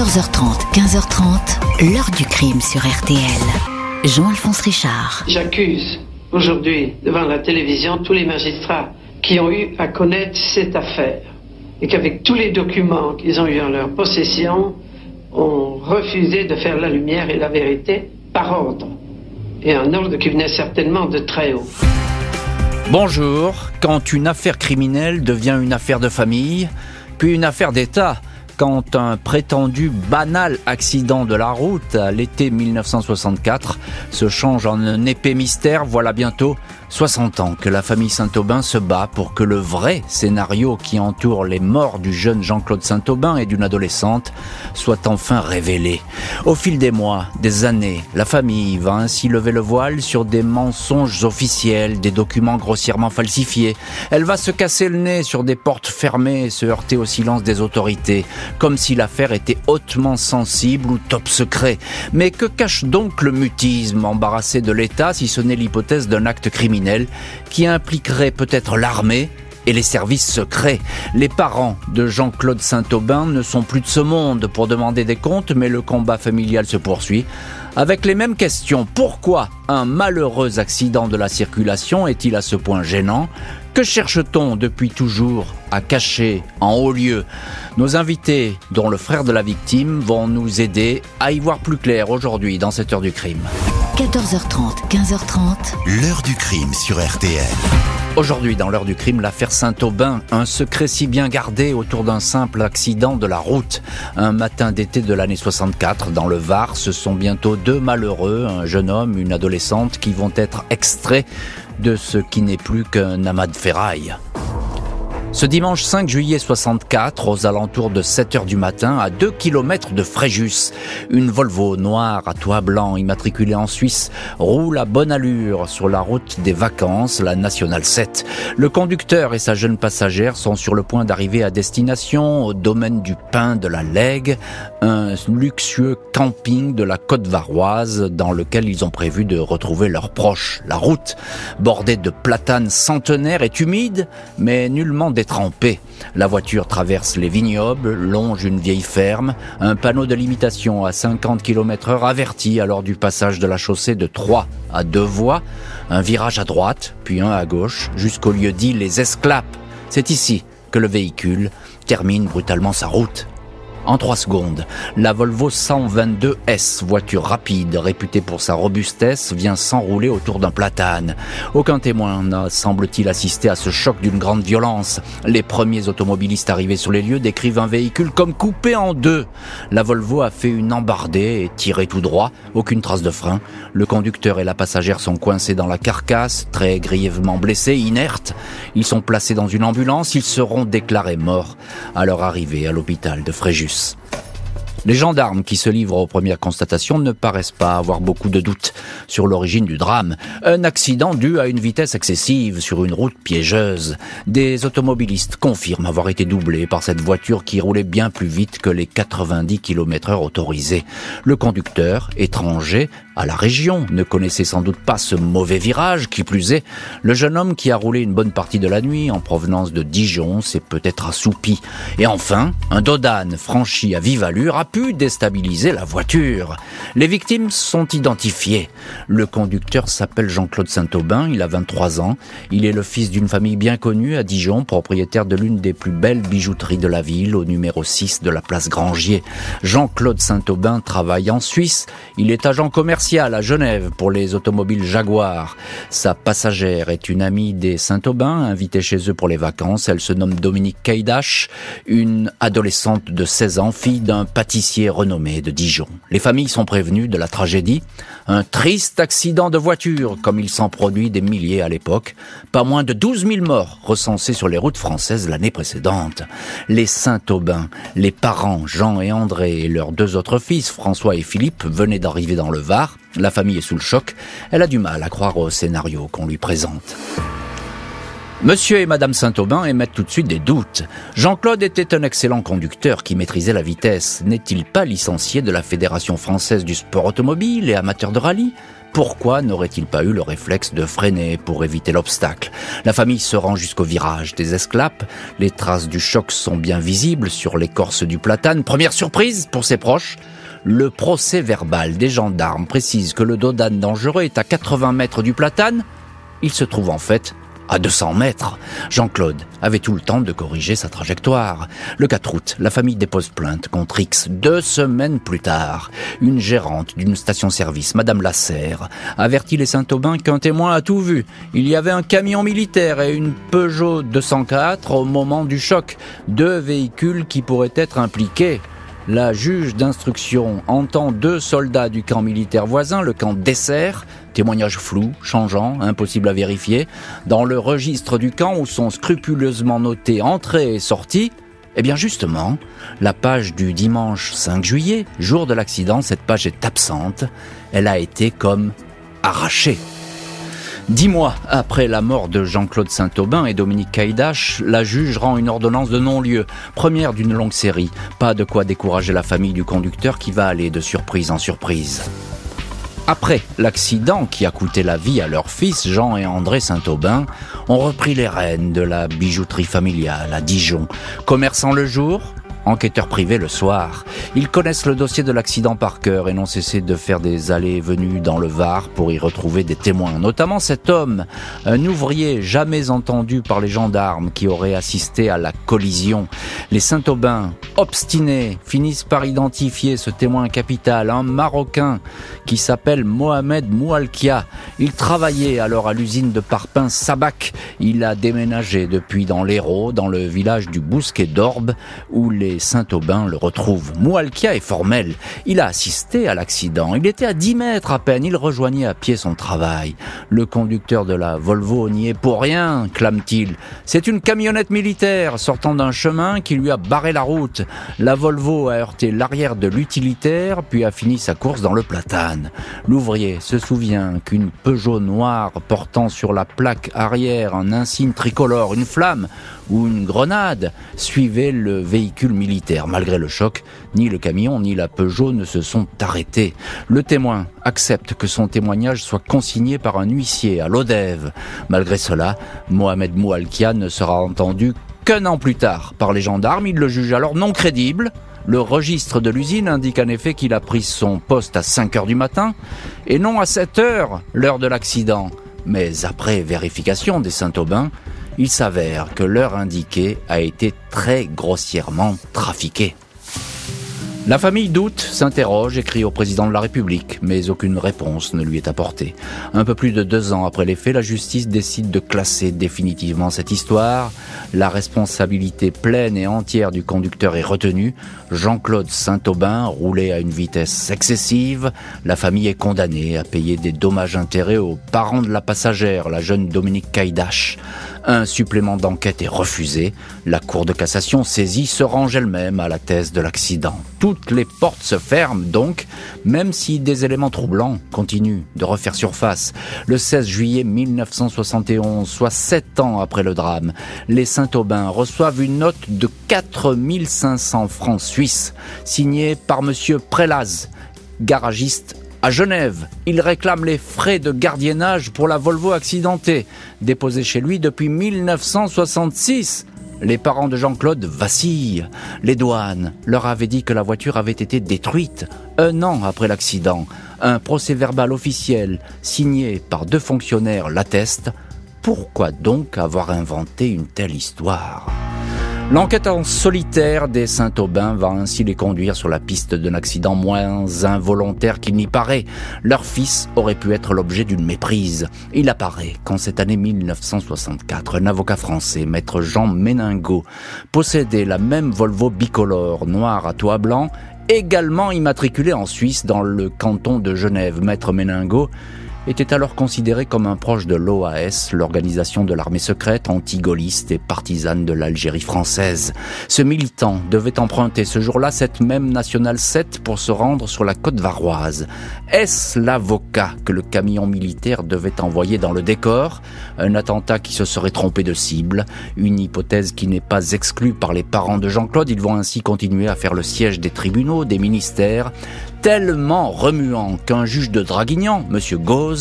14h30, 15h30, l'heure du crime sur RTL. Jean-Alphonse Richard. J'accuse aujourd'hui devant la télévision tous les magistrats qui ont eu à connaître cette affaire et qu'avec tous les documents qu'ils ont eu en leur possession, ont refusé de faire la lumière et la vérité par ordre. Et un ordre qui venait certainement de très haut. Bonjour, quand une affaire criminelle devient une affaire de famille, puis une affaire d'État, quand un prétendu banal accident de la route à l'été 1964 se change en un épais mystère, voilà bientôt 60 ans que la famille Saint-Aubin se bat pour que le vrai scénario qui entoure les morts du jeune Jean-Claude Saint-Aubin et d'une adolescente soit enfin révélé. Au fil des mois, des années, la famille va ainsi lever le voile sur des mensonges officiels, des documents grossièrement falsifiés. Elle va se casser le nez sur des portes fermées et se heurter au silence des autorités, comme si l'affaire était hautement sensible ou top secret. Mais que cache donc le mutisme embarrassé de l'État si ce n'est l'hypothèse d'un acte criminel? Qui impliquerait peut-être l'armée et les services secrets. Les parents de Jean-Claude Saint-Aubin ne sont plus de ce monde pour demander des comptes, mais le combat familial se poursuit. Avec les mêmes questions, pourquoi un malheureux accident de la circulation est-il à ce point gênant? Que cherche-t-on depuis toujours à cacher en haut lieu? Nos invités, dont le frère de la victime, vont nous aider à y voir plus clair aujourd'hui dans cette heure du crime. 14h30, 15h30. L'heure du crime sur RTL. Aujourd'hui, dans l'heure du crime, l'affaire Saint-Aubin, un secret si bien gardé autour d'un simple accident de la route. Un matin d'été de l'année 64, dans le Var, ce sont bientôt deux malheureux, un jeune homme, une adolescente, qui vont être extraits de ce qui n'est plus qu'un amas de ferraille. Ce dimanche 5 juillet 64, aux alentours de 7 heures du matin, à 2 km de Fréjus, une Volvo noire à toit blanc immatriculée en Suisse roule à bonne allure sur la route des vacances, la Nationale 7. Le conducteur et sa jeune passagère sont sur le point d'arriver à destination au domaine du pain de la Lègue, un luxueux camping de la côte varoise dans lequel ils ont prévu de retrouver leurs proches. La route, bordée de platanes centenaires, est humide, mais nullement trempé. La voiture traverse les vignobles, longe une vieille ferme, un panneau de limitation à 50 km heure avertit alors du passage de la chaussée de 3 à 2 voies, un virage à droite, puis un à gauche, jusqu'au lieu dit les Esclapes. C'est ici que le véhicule termine brutalement sa route. En trois secondes, la Volvo 122S, voiture rapide, réputée pour sa robustesse, vient s'enrouler autour d'un platane. Aucun témoin n'a, semble-t-il, assisté à ce choc d'une grande violence. Les premiers automobilistes arrivés sur les lieux décrivent un véhicule comme coupé en deux. La Volvo a fait une embardée et tiré tout droit, aucune trace de frein. Le conducteur et la passagère sont coincés dans la carcasse, très grièvement blessés, inertes. Ils sont placés dans une ambulance, ils seront déclarés morts à leur arrivée à l'hôpital de Fréjus. Tschüss. Les gendarmes qui se livrent aux premières constatations ne paraissent pas avoir beaucoup de doutes sur l'origine du drame. Un accident dû à une vitesse excessive sur une route piégeuse. Des automobilistes confirment avoir été doublés par cette voiture qui roulait bien plus vite que les 90 km heure autorisés. Le conducteur, étranger, à la région, ne connaissait sans doute pas ce mauvais virage, qui plus est, le jeune homme qui a roulé une bonne partie de la nuit en provenance de Dijon s'est peut-être assoupi. Et enfin, un dodane franchi à vive allure pu déstabiliser la voiture. Les victimes sont identifiées. Le conducteur s'appelle Jean-Claude Saint-Aubin, il a 23 ans, il est le fils d'une famille bien connue à Dijon, propriétaire de l'une des plus belles bijouteries de la ville, au numéro 6 de la place Grangier. Jean-Claude Saint-Aubin travaille en Suisse, il est agent commercial à Genève pour les automobiles Jaguar. Sa passagère est une amie des Saint-Aubin, invitée chez eux pour les vacances. Elle se nomme Dominique Kaidash, une adolescente de 16 ans, fille d'un pâtissier renommé de Dijon. Les familles sont prévenues de la tragédie. Un triste accident de voiture, comme il s'en produit des milliers à l'époque. Pas moins de 12 000 morts recensés sur les routes françaises l'année précédente. Les Saint-Aubin, les parents Jean et André et leurs deux autres fils, François et Philippe, venaient d'arriver dans le Var. La famille est sous le choc. Elle a du mal à croire au scénario qu'on lui présente. Monsieur et Madame Saint-Aubin émettent tout de suite des doutes. Jean-Claude était un excellent conducteur qui maîtrisait la vitesse. N'est-il pas licencié de la Fédération française du sport automobile et amateur de rallye? Pourquoi n'aurait-il pas eu le réflexe de freiner pour éviter l'obstacle? La famille se rend jusqu'au virage des esclapes. Les traces du choc sont bien visibles sur l'écorce du platane. Première surprise pour ses proches. Le procès verbal des gendarmes précise que le dodane dangereux est à 80 mètres du platane. Il se trouve en fait à 200 mètres. Jean-Claude avait tout le temps de corriger sa trajectoire. Le 4 août, la famille dépose plainte contre X. Deux semaines plus tard, une gérante d'une station-service, Madame Lasserre, avertit les Saint-Aubin qu'un témoin a tout vu. Il y avait un camion militaire et une Peugeot 204 au moment du choc. Deux véhicules qui pourraient être impliqués. La juge d'instruction entend deux soldats du camp militaire voisin, le camp Dessert, témoignage flou, changeant, impossible à vérifier, dans le registre du camp où sont scrupuleusement notés entrée et sortie. Eh bien justement, la page du dimanche 5 juillet, jour de l'accident, cette page est absente. Elle a été comme arrachée. Dix mois après la mort de Jean-Claude Saint-Aubin et Dominique Caïdache, la juge rend une ordonnance de non-lieu, première d'une longue série. Pas de quoi décourager la famille du conducteur qui va aller de surprise en surprise. Après l'accident qui a coûté la vie à leurs fils, Jean et André Saint-Aubin, ont repris les rênes de la bijouterie familiale à Dijon. Commerçant le jour, enquêteurs privés le soir. Ils connaissent le dossier de l'accident par cœur et n'ont cessé de faire des allées et venues dans le Var pour y retrouver des témoins, notamment cet homme, un ouvrier jamais entendu par les gendarmes qui aurait assisté à la collision. Les Saint-Aubin, obstinés, finissent par identifier ce témoin capital, un Marocain qui s'appelle Mohamed Moualkia. Il travaillait alors à l'usine de parpaing Sabac. Il a déménagé depuis dans l'Hérault, dans le village du Bousquet d'Orbe, où les Saint-Aubin le retrouvent. Moualkia est formel. Il a assisté à l'accident. Il était à 10 mètres à peine. Il rejoignait à pied son travail. Le conducteur de la Volvo n'y est pour rien, clame-t-il. C'est une camionnette militaire sortant d'un chemin qui lui a barré la route. La Volvo a heurté l'arrière de l'utilitaire, puis a fini sa course dans le platane. L'ouvrier se souvient qu'une Peugeot noire portant sur la plaque arrière un insigne tricolore, une flamme, ou une grenade suivait le véhicule militaire. Malgré le choc, ni le camion ni la Peugeot ne se sont arrêtés. Le témoin accepte que son témoignage soit consigné par un huissier à l'Odève. Malgré cela, Mohamed Moualkia ne sera entendu qu'un an plus tard par les gendarmes. Il le juge alors non crédible. Le registre de l'usine indique en effet qu'il a pris son poste à 5 heures du matin et non à 7 heures, l'heure de l'accident. Mais après vérification des Saint-Aubin, il s'avère que l'heure indiquée a été très grossièrement trafiquée. La famille doute, s'interroge, écrit au président de la République, mais aucune réponse ne lui est apportée. Un peu plus de deux ans après les faits, la justice décide de classer définitivement cette histoire. La responsabilité pleine et entière du conducteur est retenue. Jean-Claude Saint-Aubin roulait à une vitesse excessive. La famille est condamnée à payer des dommages-intérêts aux parents de la passagère, la jeune Dominique Caïdache. Un supplément d'enquête est refusé. La Cour de cassation saisie se range elle-même à la thèse de l'accident. Toutes les portes se ferment donc, même si des éléments troublants continuent de refaire surface. Le 16 juillet 1971, soit sept ans après le drame, les Saint-Aubin reçoivent une note de 4500 francs suisses, signée par monsieur Prelaz, garagiste à Genève, il réclame les frais de gardiennage pour la Volvo accidentée, déposée chez lui depuis 1966. Les parents de Jean-Claude vacillent. Les douanes leur avaient dit que la voiture avait été détruite un an après l'accident. Un procès verbal officiel signé par deux fonctionnaires l'atteste. Pourquoi donc avoir inventé une telle histoire? L'enquête en solitaire des Saint-Aubin va ainsi les conduire sur la piste d'un accident moins involontaire qu'il n'y paraît. Leur fils aurait pu être l'objet d'une méprise. Il apparaît qu'en cette année 1964, un avocat français, maître Jean Méningo, possédait la même Volvo bicolore noire à toit blanc, également immatriculée en Suisse dans le canton de Genève. Maître Méningo était alors considéré comme un proche de l'OAS, l'organisation de l'armée secrète anti-gaulliste et partisane de l'Algérie française. Ce militant devait emprunter ce jour-là cette même Nationale 7 pour se rendre sur la côte varoise. Est-ce l'avocat que le camion militaire devait envoyer dans le décor? Un attentat qui se serait trompé de cible, une hypothèse qui n'est pas exclue par les parents de Jean-Claude. Ils vont ainsi continuer à faire le siège des tribunaux, des ministères, tellement remuants qu'un juge de Draguignan, M. Gauze,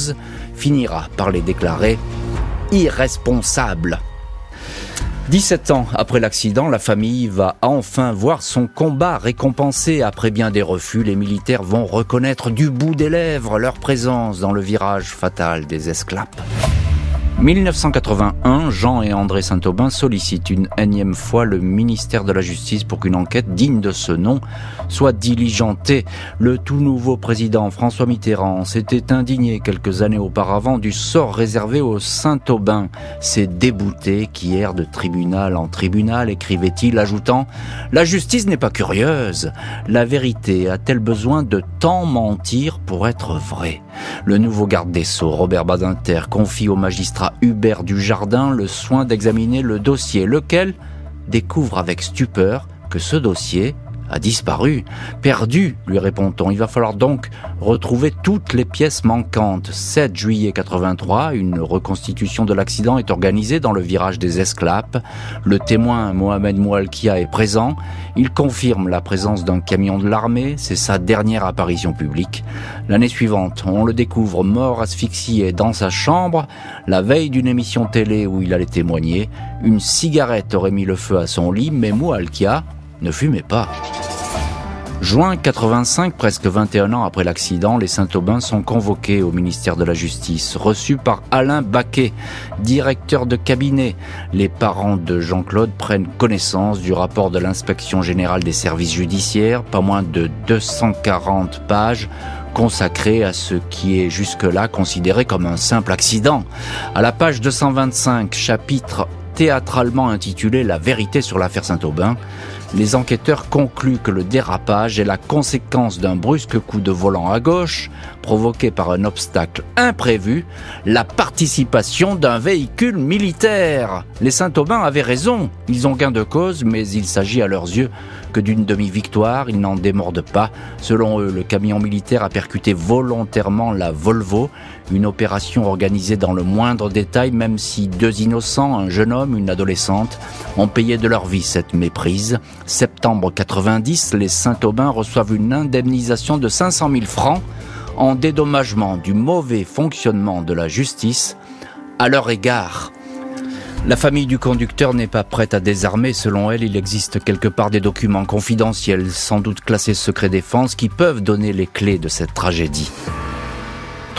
finira par les déclarer irresponsables. 17 ans après l'accident, la famille va enfin voir son combat récompensé. Après bien des refus, les militaires vont reconnaître du bout des lèvres leur présence dans le virage fatal des esclaves. 1981, Jean et André Saint-Aubin sollicitent une énième fois le ministère de la Justice pour qu'une enquête digne de ce nom soit diligentée. Le tout nouveau président François Mitterrand s'était indigné quelques années auparavant du sort réservé aux Saint-Aubin, ces déboutés qui errent de tribunal en tribunal, écrivait-il, ajoutant « La justice n'est pas curieuse. La vérité a-t-elle besoin de tant mentir pour être vraie ?» Le nouveau garde des Sceaux, Robert Badinter, confie au magistrat Hubert Dujardin le soin d'examiner le dossier, lequel découvre avec stupeur que ce dossier a disparu, perdu, lui répond-on. Il va falloir donc retrouver toutes les pièces manquantes. 7 juillet 83, une reconstitution de l'accident est organisée dans le virage des Esclapes. Le témoin Mohamed Moualkia est présent. Il confirme la présence d'un camion de l'armée. C'est sa dernière apparition publique. L'année suivante, on le découvre mort asphyxié dans sa chambre. La veille d'une émission télé où il allait témoigner, une cigarette aurait mis le feu à son lit, mais Moualkia ne fumait pas. Juin 85, presque 21 ans après l'accident, les Saint-Aubin sont convoqués au ministère de la Justice, reçus par Alain Baquet, directeur de cabinet. Les parents de Jean-Claude prennent connaissance du rapport de l'inspection générale des services judiciaires, pas moins de 240 pages consacré à ce qui est jusque-là considéré comme un simple accident. À la page 225, chapitre théâtralement intitulé La vérité sur l'affaire Saint-Aubin, les enquêteurs concluent que le dérapage est la conséquence d'un brusque coup de volant à gauche, provoqué par un obstacle imprévu, la participation d'un véhicule militaire. Les Saint-Aubin avaient raison, ils ont gain de cause, mais il s'agit à leurs yeux que d'une demi-victoire, ils n'en démordent pas. Selon eux, le camion militaire a percuté volontairement la Volvo, une opération organisée dans le moindre détail, même si deux innocents, un jeune homme, une adolescente, ont payé de leur vie cette méprise. Septembre 90, les Saint-Aubin reçoivent une indemnisation de 500 000 francs en dédommagement du mauvais fonctionnement de la justice à leur égard. La famille du conducteur n'est pas prête à désarmer. Selon elle, il existe quelque part des documents confidentiels, sans doute classés secret défense, qui peuvent donner les clés de cette tragédie.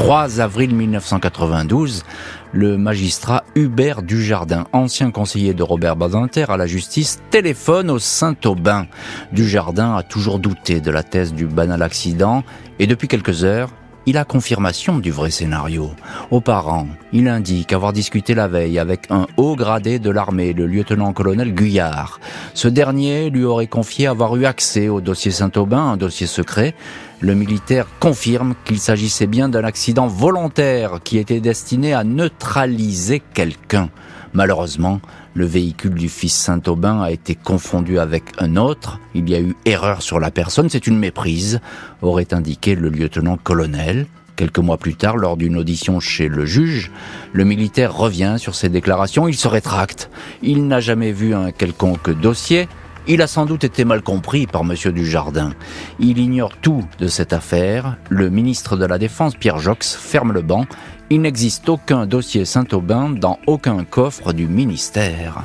3 avril 1992, le magistrat Hubert Dujardin, ancien conseiller de Robert Badinter à la justice, téléphone au Saint-Aubin. Dujardin a toujours douté de la thèse du banal accident et depuis quelques heures, il a confirmation du vrai scénario. Aux parents, il indique avoir discuté la veille avec un haut gradé de l'armée, le lieutenant-colonel Guyard. Ce dernier lui aurait confié avoir eu accès au dossier Saint-Aubin, un dossier secret. Le militaire confirme qu'il s'agissait bien d'un accident volontaire qui était destiné à neutraliser quelqu'un. Malheureusement, le véhicule du fils Saint-Aubin a été confondu avec un autre. Il y a eu erreur sur la personne, c'est une méprise, aurait indiqué le lieutenant-colonel. Quelques mois plus tard, lors d'une audition chez le juge, le militaire revient sur ses déclarations, il se rétracte. Il n'a jamais vu un quelconque dossier, il a sans doute été mal compris par M. Dujardin. Il ignore tout de cette affaire. Le ministre de la Défense, Pierre Jox, ferme le banc. Il n'existe aucun dossier Saint-Aubin dans aucun coffre du ministère.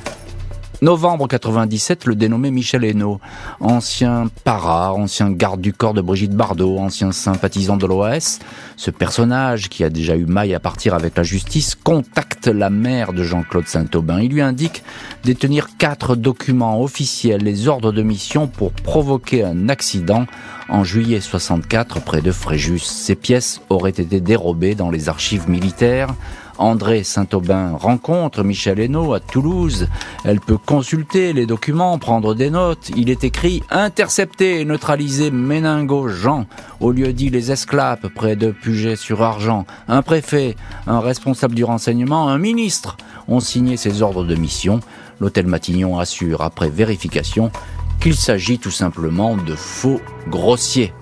Novembre 97, le dénommé Michel Hainaut, ancien para, ancien garde du corps de Brigitte Bardot, ancien sympathisant de l'OAS, ce personnage qui a déjà eu maille à partir avec la justice, contacte la mère de Jean-Claude Saint-Aubin. Il lui indique détenir quatre documents officiels, les ordres de mission pour provoquer un accident en juillet 64 près de Fréjus. Ces pièces auraient été dérobées dans les archives militaires André Saint-Aubin rencontre Michel Hainaut à Toulouse. Elle peut consulter les documents, prendre des notes. Il est écrit intercepter et neutraliser Méningo Jean au lieu dit les Esclapes près de Puget-sur-Argent. Un préfet, un responsable du renseignement, un ministre ont signé ces ordres de mission. L'hôtel Matignon assure après vérification qu'il s'agit tout simplement de faux grossiers.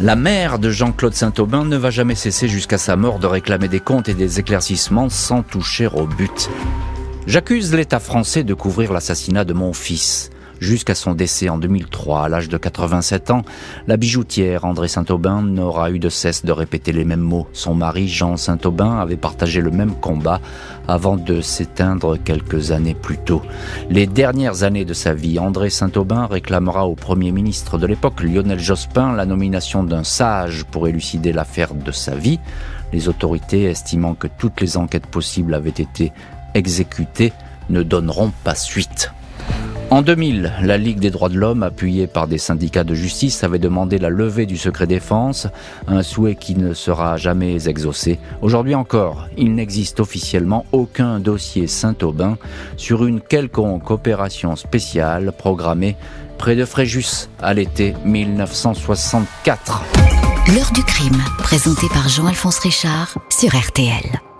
La mère de Jean-Claude Saint-Aubin ne va jamais cesser jusqu'à sa mort de réclamer des comptes et des éclaircissements sans toucher au but. J'accuse l'État français de couvrir l'assassinat de mon fils. Jusqu'à son décès en 2003 à l'âge de 87 ans. La bijoutière André Saint-Aubin n'aura eu de cesse de répéter les mêmes mots. Son mari Jean Saint-Aubin avait partagé le même combat avant de s'éteindre quelques années plus tôt. Les dernières années de sa vie, André Saint-Aubin réclamera au Premier ministre de l'époque, Lionel Jospin, la nomination d'un sage pour élucider l'affaire de sa vie. Les autorités, estimant que toutes les enquêtes possibles avaient été exécutées, ne donneront pas suite. En 2000, la Ligue des droits de l'homme, appuyée par des syndicats de justice, avait demandé la levée du secret défense, un souhait qui ne sera jamais exaucé. Aujourd'hui encore, il n'existe officiellement aucun dossier Saint-Aubin sur une quelconque opération spéciale programmée près de Fréjus à l'été 1964. L'heure du crime, présenté par Jean-Alphonse Richard sur RTL.